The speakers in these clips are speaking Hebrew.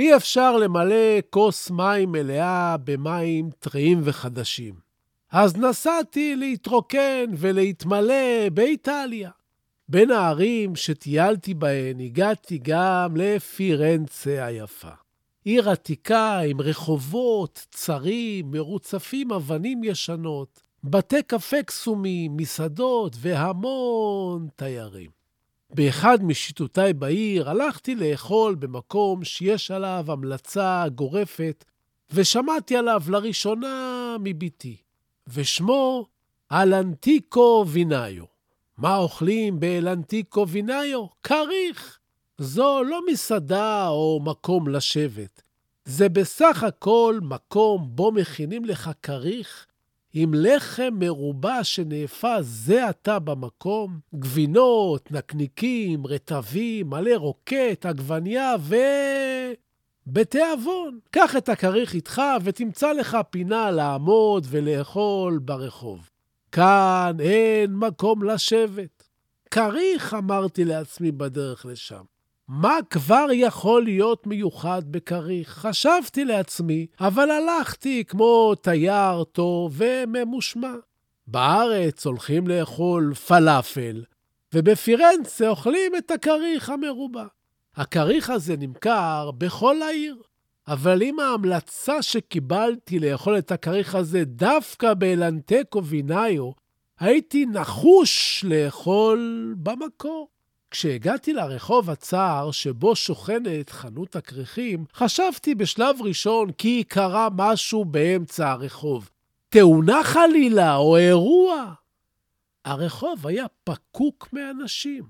אי אפשר למלא כוס מים מלאה במים טריים וחדשים. אז נסעתי להתרוקן ולהתמלא באיטליה. בין הערים שטיילתי בהן הגעתי גם לפירנצה היפה. עיר עתיקה עם רחובות צרים, מרוצפים אבנים ישנות, בתי קפה קסומים, מסעדות והמון תיירים. באחד משיטותיי בעיר הלכתי לאכול במקום שיש עליו המלצה גורפת, ושמעתי עליו לראשונה מבתי, ושמו אלנטיקו וינאיו. מה אוכלים באלנטיקו וינאיו? כריך. זו לא מסעדה או מקום לשבת. זה בסך הכל מקום בו מכינים לך כריך עם לחם מרובע שנאפה זה עתה במקום, גבינות, נקניקים, רטבים, מלא רוקט, עגבניה ו... בתיאבון. קח את הכריך איתך ותמצא לך פינה לעמוד ולאכול ברחוב. כאן אין מקום לשבת. כריך, אמרתי לעצמי בדרך לשם. מה כבר יכול להיות מיוחד בכריך? חשבתי לעצמי, אבל הלכתי כמו תייר טוב וממושמע. בארץ הולכים לאכול פלאפל, ובפירנצה אוכלים את הכריך המרובע. הכריך הזה נמכר בכל העיר. אבל אם ההמלצה שקיבלתי לאכול את הכריך הזה דווקא באלנטקו וינאיו, הייתי נחוש לאכול במקור. כשהגעתי לרחוב הצר שבו שוכנת חנות הכריכים, חשבתי בשלב ראשון כי קרה משהו באמצע הרחוב. תאונה חלילה או אירוע. הרחוב היה פקוק מאנשים.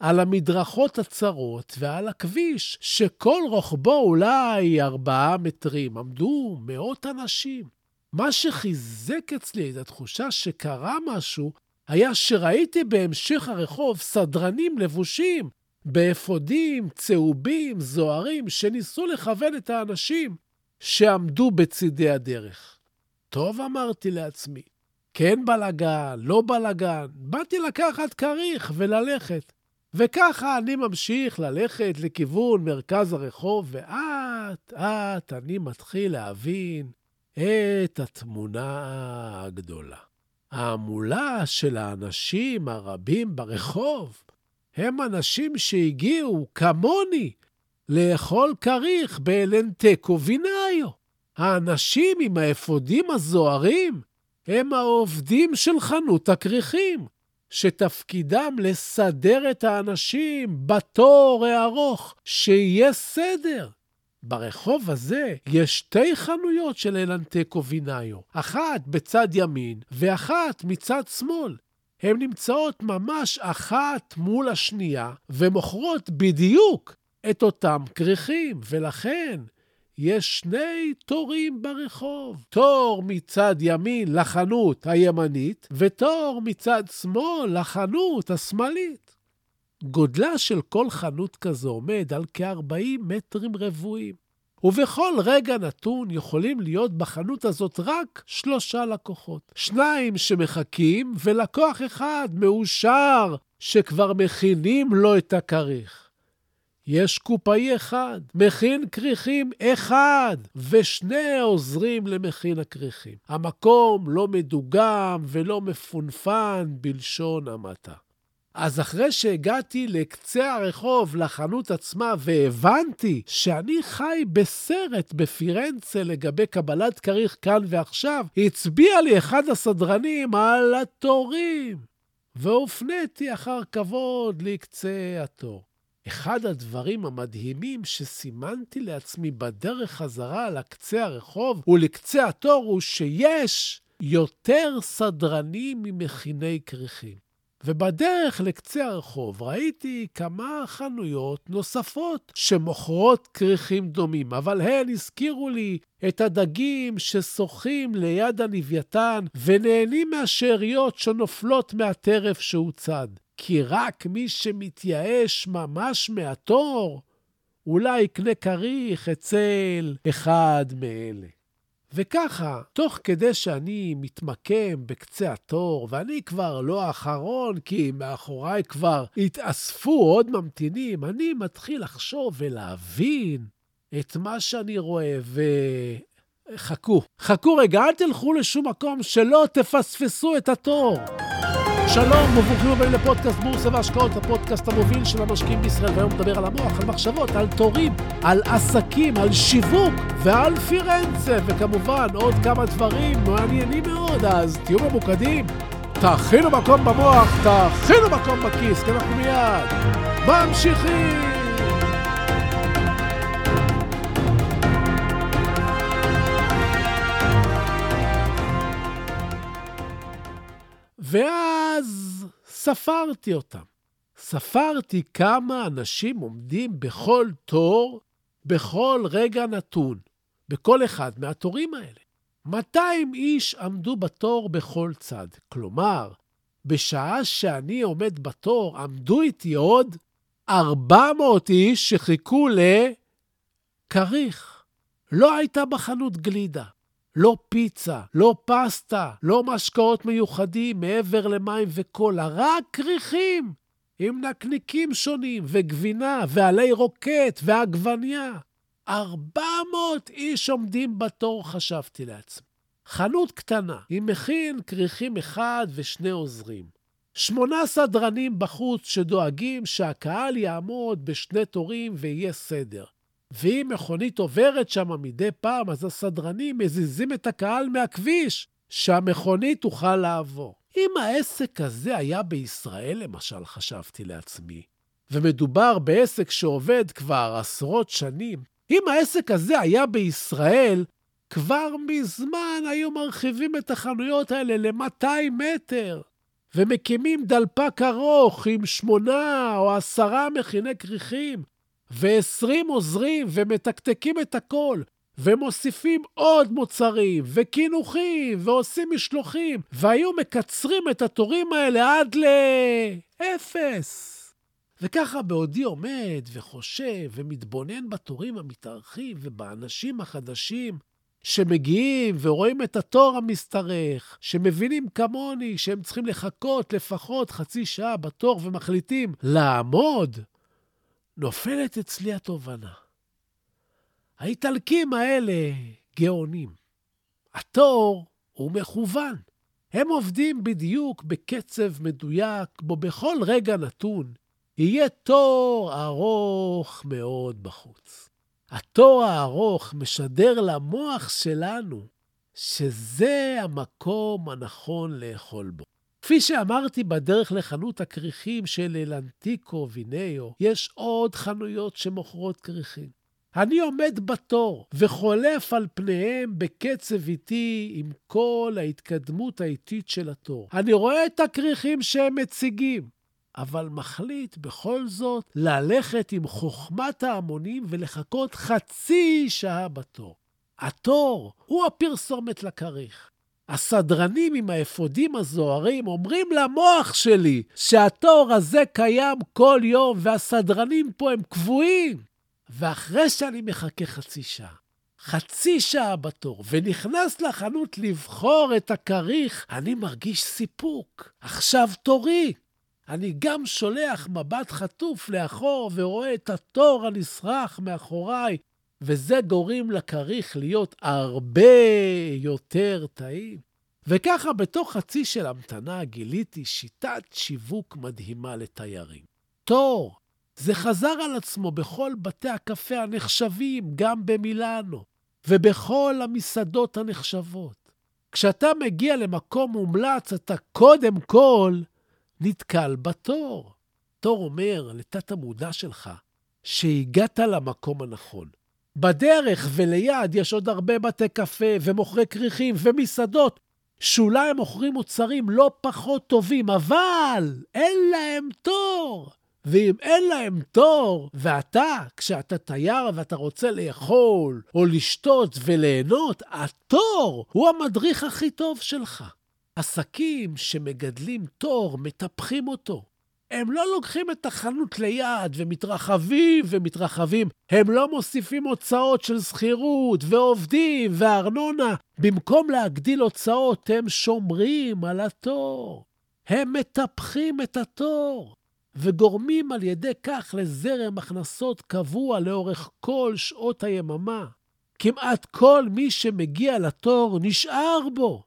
על המדרכות הצרות ועל הכביש, שכל רוחבו אולי ארבעה מטרים, עמדו מאות אנשים. מה שחיזק אצלי את התחושה שקרה משהו, היה שראיתי בהמשך הרחוב סדרנים לבושים באפודים צהובים, זוהרים, שניסו לכוון את האנשים שעמדו בצידי הדרך. טוב, אמרתי לעצמי, כן בלגן, לא בלגן, באתי לקחת כריך וללכת. וככה אני ממשיך ללכת לכיוון מרכז הרחוב, ואט-אט אני מתחיל להבין את התמונה הגדולה. ההמולה של האנשים הרבים ברחוב הם אנשים שהגיעו, כמוני, לאכול כריך באלנטקו וינאיו. האנשים עם האפודים הזוהרים הם העובדים של חנות הכריכים, שתפקידם לסדר את האנשים בתור הארוך, שיהיה סדר. ברחוב הזה יש שתי חנויות של אלנטקו וינאיו, אחת בצד ימין ואחת מצד שמאל. הן נמצאות ממש אחת מול השנייה ומוכרות בדיוק את אותם כריכים, ולכן יש שני תורים ברחוב. תור מצד ימין לחנות הימנית, ותור מצד שמאל לחנות השמאלית. גודלה של כל חנות כזו עומד על כ-40 מטרים רבועים, ובכל רגע נתון יכולים להיות בחנות הזאת רק שלושה לקוחות. שניים שמחכים, ולקוח אחד מאושר שכבר מכינים לו את הכריך. יש קופאי אחד, מכין כריכים אחד, ושני עוזרים למכין הכריכים. המקום לא מדוגם ולא מפונפן בלשון המעטה. אז אחרי שהגעתי לקצה הרחוב, לחנות עצמה, והבנתי שאני חי בסרט בפירנצה לגבי קבלת כריך כאן ועכשיו, הצביע לי אחד הסדרנים על התורים. והופניתי אחר כבוד לקצה התור. אחד הדברים המדהימים שסימנתי לעצמי בדרך חזרה לקצה הרחוב ולקצה התור הוא שיש יותר סדרנים ממכיני כריכים. ובדרך לקצה הרחוב ראיתי כמה חנויות נוספות שמוכרות כריכים דומים, אבל הן הזכירו לי את הדגים ששוחים ליד הלוויתן ונהנים מהשאריות שנופלות מהטרף שהוצד. כי רק מי שמתייאש ממש מהתור, אולי יקנה כריך אצל אחד מאלה. וככה, תוך כדי שאני מתמקם בקצה התור, ואני כבר לא האחרון, כי מאחוריי כבר התאספו עוד ממתינים, אני מתחיל לחשוב ולהבין את מה שאני רואה, ו... חכו. חכו רגע, אל תלכו לשום מקום שלא תפספסו את התור. שלום וברוכים הבאים לפודקאסט בורסה והשקעות, הפודקאסט המוביל של המשקיעים בישראל, והיום נדבר על המוח, על מחשבות, על תורים, על עסקים, על שיווק ועל פירנצה, וכמובן עוד כמה דברים מעניינים מאוד, אז תהיו ממוקדים, תכינו מקום במוח, תכינו מקום בכיס, כי אנחנו מיד ממשיכים. ואז ספרתי אותם. ספרתי כמה אנשים עומדים בכל תור, בכל רגע נתון, בכל אחד מהתורים האלה. 200 איש עמדו בתור בכל צד. כלומר, בשעה שאני עומד בתור, עמדו איתי עוד 400 איש שחיכו לכריך. לא הייתה בחנות גלידה. לא פיצה, לא פסטה, לא משקאות מיוחדים מעבר למים וקולה, רק כריכים עם נקניקים שונים וגבינה ועלי רוקט ועגבניה. 400 איש עומדים בתור, חשבתי לעצמי. חנות קטנה, עם מכין כריכים אחד ושני עוזרים. שמונה סדרנים בחוץ שדואגים שהקהל יעמוד בשני תורים ויהיה סדר. ואם מכונית עוברת שם מדי פעם, אז הסדרנים מזיזים את הקהל מהכביש, שהמכונית תוכל לעבור. אם העסק הזה היה בישראל, למשל, חשבתי לעצמי, ומדובר בעסק שעובד כבר עשרות שנים, אם העסק הזה היה בישראל, כבר מזמן היו מרחיבים את החנויות האלה ל-200 מטר, ומקימים דלפק ארוך עם שמונה או עשרה מכיני כריכים, ועשרים עוזרים ומתקתקים את הכל, ומוסיפים עוד מוצרים, וקינוחים, ועושים משלוחים, והיו מקצרים את התורים האלה עד לאפס. וככה בעודי עומד וחושב ומתבונן בתורים המתארחים ובאנשים החדשים שמגיעים ורואים את התור המשתרך, שמבינים כמוני שהם צריכים לחכות לפחות חצי שעה בתור ומחליטים לעמוד נופלת אצלי התובנה. האיטלקים האלה גאונים. התור הוא מכוון. הם עובדים בדיוק בקצב מדויק, בו בכל רגע נתון יהיה תור ארוך מאוד בחוץ. התור הארוך משדר למוח שלנו שזה המקום הנכון לאכול בו. כפי שאמרתי בדרך לחנות הכריכים של אלנטיקו וינאו, יש עוד חנויות שמוכרות כריכים. אני עומד בתור וחולף על פניהם בקצב איטי עם כל ההתקדמות האיטית של התור. אני רואה את הכריכים שהם מציגים, אבל מחליט בכל זאת ללכת עם חוכמת ההמונים ולחכות חצי שעה בתור. התור הוא הפרסומת לכריך. הסדרנים עם האפודים הזוהרים אומרים למוח שלי שהתור הזה קיים כל יום והסדרנים פה הם קבועים. ואחרי שאני מחכה חצי שעה, חצי שעה בתור, ונכנס לחנות לבחור את הכריך, אני מרגיש סיפוק. עכשיו תורי. אני גם שולח מבט חטוף לאחור ורואה את התור הנסרח מאחוריי, וזה גורם לכריך להיות הרבה יותר טעים. וככה בתוך חצי של המתנה גיליתי שיטת שיווק מדהימה לתיירים. תור, זה חזר על עצמו בכל בתי הקפה הנחשבים, גם במילאנו, ובכל המסעדות הנחשבות. כשאתה מגיע למקום מומלץ, אתה קודם כל נתקל בתור. תור אומר לתת המודע שלך שהגעת למקום הנכון. בדרך וליד יש עוד הרבה בתי קפה ומוכרי כריכים ומסעדות שאולי הם מוכרים מוצרים לא פחות טובים, אבל אין להם תור. ואם אין להם תור, ואתה, כשאתה תייר ואתה רוצה לאכול, או לשתות וליהנות, התור הוא המדריך הכי טוב שלך. עסקים שמגדלים תור, מטפחים אותו. הם לא לוקחים את החנות ליד ומתרחבים ומתרחבים. הם לא מוסיפים הוצאות של שכירות ועובדים וארנונה. במקום להגדיל הוצאות, הם שומרים על התור. הם מטפחים את התור. וגורמים על ידי כך לזרם הכנסות קבוע לאורך כל שעות היממה. כמעט כל מי שמגיע לתור נשאר בו,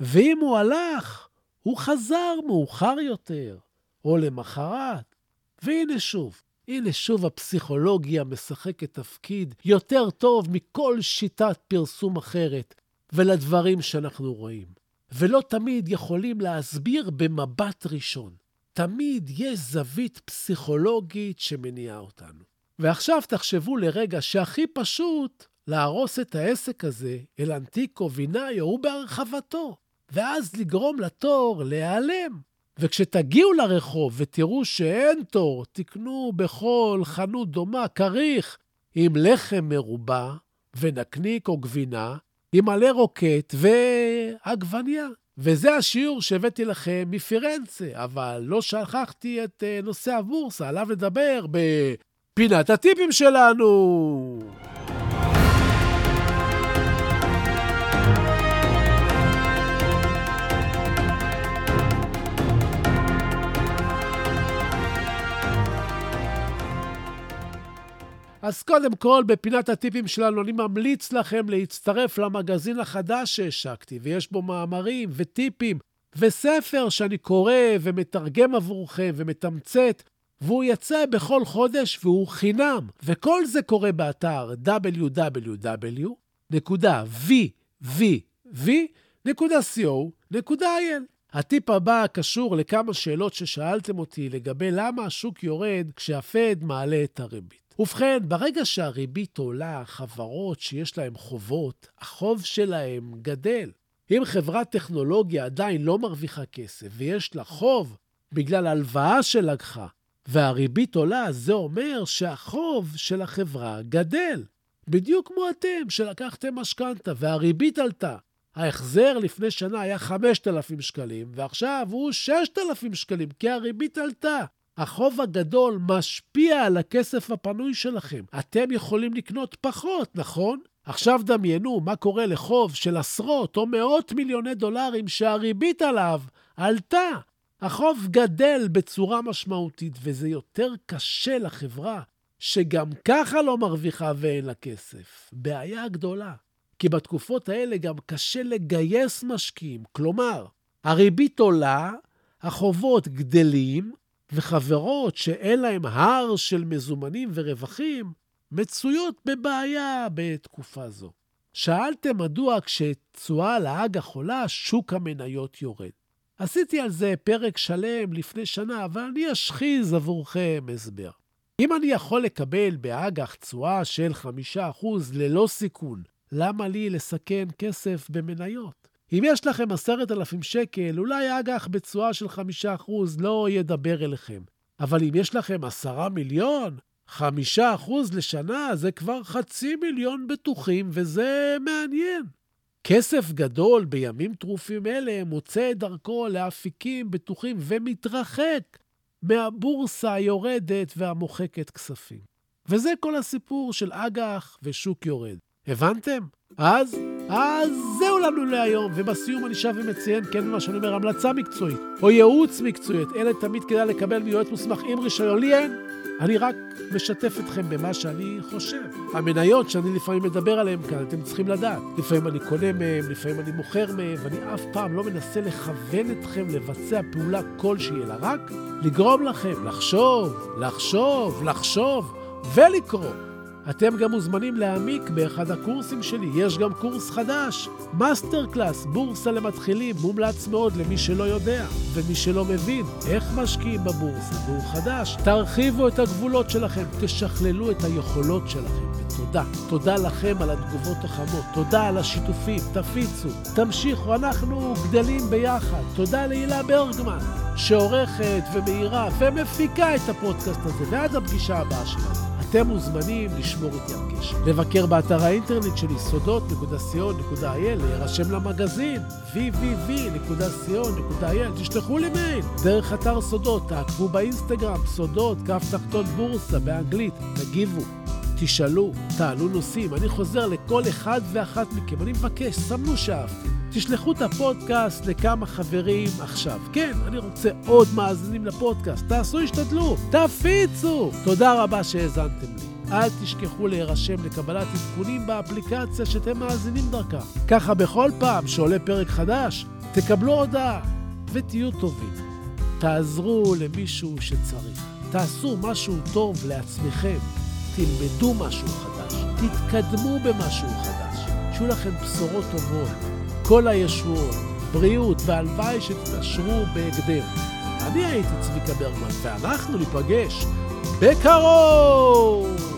ואם הוא הלך, הוא חזר מאוחר יותר, או למחרת. והנה שוב, הנה שוב הפסיכולוגיה משחקת תפקיד יותר טוב מכל שיטת פרסום אחרת, ולדברים שאנחנו רואים. ולא תמיד יכולים להסביר במבט ראשון. תמיד יש זווית פסיכולוגית שמניעה אותנו. ועכשיו תחשבו לרגע שהכי פשוט להרוס את העסק הזה אל אנטיקו וינאיו הוא בהרחבתו, ואז לגרום לתור להיעלם. וכשתגיעו לרחוב ותראו שאין תור, תקנו בכל חנות דומה כריך עם לחם מרובע ונקניק או גבינה, עם מלא רוקט ועגבניה. וזה השיעור שהבאתי לכם מפירנצה, אבל לא שכחתי את אה, נושא הבורסה, עליו לדבר בפינת הטיפים שלנו. אז קודם כל, בפינת הטיפים שלנו, אני ממליץ לכם להצטרף למגזין החדש שהשקתי, ויש בו מאמרים וטיפים וספר שאני קורא ומתרגם עבורכם ומתמצת, והוא יצא בכל חודש והוא חינם. וכל זה קורה באתר www.vvv.co.il. הטיפ הבא קשור לכמה שאלות ששאלתם אותי לגבי למה השוק יורד כשהפד מעלה את הריבית. ובכן, ברגע שהריבית עולה, חברות שיש להן חובות, החוב שלהן גדל. אם חברת טכנולוגיה עדיין לא מרוויחה כסף ויש לה חוב בגלל הלוואה שלקחה, והריבית עולה, זה אומר שהחוב של החברה גדל. בדיוק כמו אתם, שלקחתם משכנתה והריבית עלתה. ההחזר לפני שנה היה 5,000 שקלים, ועכשיו הוא 6,000 שקלים, כי הריבית עלתה. החוב הגדול משפיע על הכסף הפנוי שלכם. אתם יכולים לקנות פחות, נכון? עכשיו דמיינו מה קורה לחוב של עשרות או מאות מיליוני דולרים שהריבית עליו עלתה. החוב גדל בצורה משמעותית, וזה יותר קשה לחברה, שגם ככה לא מרוויחה ואין לה כסף. בעיה גדולה. כי בתקופות האלה גם קשה לגייס משקיעים. כלומר, הריבית עולה, החובות גדלים, וחברות שאין להן הר של מזומנים ורווחים, מצויות בבעיה בתקופה זו. שאלתם מדוע כשתשואה על האג"ח עולה, שוק המניות יורד. עשיתי על זה פרק שלם לפני שנה, אבל אני אשחיז עבורכם הסבר. אם אני יכול לקבל באג"ח תשואה של 5% ללא סיכון, למה לי לסכן כסף במניות? אם יש לכם עשרת אלפים שקל, אולי אג"ח בתשואה של חמישה אחוז לא ידבר אליכם. אבל אם יש לכם עשרה מיליון, חמישה אחוז לשנה זה כבר חצי מיליון בטוחים, וזה מעניין. כסף גדול בימים טרופים אלה מוצא את דרכו לאפיקים בטוחים ומתרחק מהבורסה היורדת והמוחקת כספים. וזה כל הסיפור של אג"ח ושוק יורד. הבנתם? אז, אז זהו לנו להיום, ובסיום אני שב ומציין, כן, מה שאני אומר, המלצה מקצועית, או ייעוץ מקצועית, אלה תמיד כדאי לקבל מיועץ מוסמך עם רישיון. לי אין, אני רק משתף אתכם במה שאני חושב. המניות שאני לפעמים מדבר עליהן כאן, אתם צריכים לדעת. לפעמים אני קונה מהן, לפעמים אני מוכר מהן, ואני אף פעם לא מנסה לכוון אתכם לבצע פעולה כלשהי, אלא רק לגרום לכם לחשוב, לחשוב, לחשוב ולקרוא. אתם גם מוזמנים להעמיק באחד הקורסים שלי. יש גם קורס חדש, master class, בורסה למתחילים, מומלץ מאוד למי שלא יודע ומי שלא מבין איך משקיעים בבורסה, והוא חדש. תרחיבו את הגבולות שלכם, תשכללו את היכולות שלכם. ותודה. תודה לכם על התגובות החמות, תודה על השיתופים, תפיצו, תמשיכו, אנחנו גדלים ביחד. תודה להילה ברגמן, שעורכת ומאירה ומפיקה את הפודקאסט הזה, ועד הפגישה הבאה שלנו. אתם מוזמנים לשמור איתי על קשר. לבקר באתר האינטרנט שלי, סודות.co.il, להירשם למגזין, www.co.il, תשלחו לי מייל דרך אתר סודות, תעקבו באינסטגרם, סודות, כף תחתון בורסה, באנגלית, תגיבו. תשאלו, תעלו נושאים, אני חוזר לכל אחד ואחת מכם, אני מבקש, סמנו שאהבתם. תשלחו את הפודקאסט לכמה חברים עכשיו. כן, אני רוצה עוד מאזינים לפודקאסט. תעשו השתדלו, תפיצו. תודה רבה שהאזנתם לי. אל תשכחו להירשם לקבלת עדכונים באפליקציה שאתם מאזינים דרכה. ככה בכל פעם שעולה פרק חדש, תקבלו הודעה ותהיו טובים. תעזרו למישהו שצריך. תעשו משהו טוב לעצמכם. תלמדו משהו חדש. תתקדמו במשהו חדש. שיהיו לכם בשורות טובות. כל הישועות, בריאות, והלוואי שתתעשרו בהקדם. אני הייתי צביקה ברגמן, ואנחנו ניפגש בקרוב!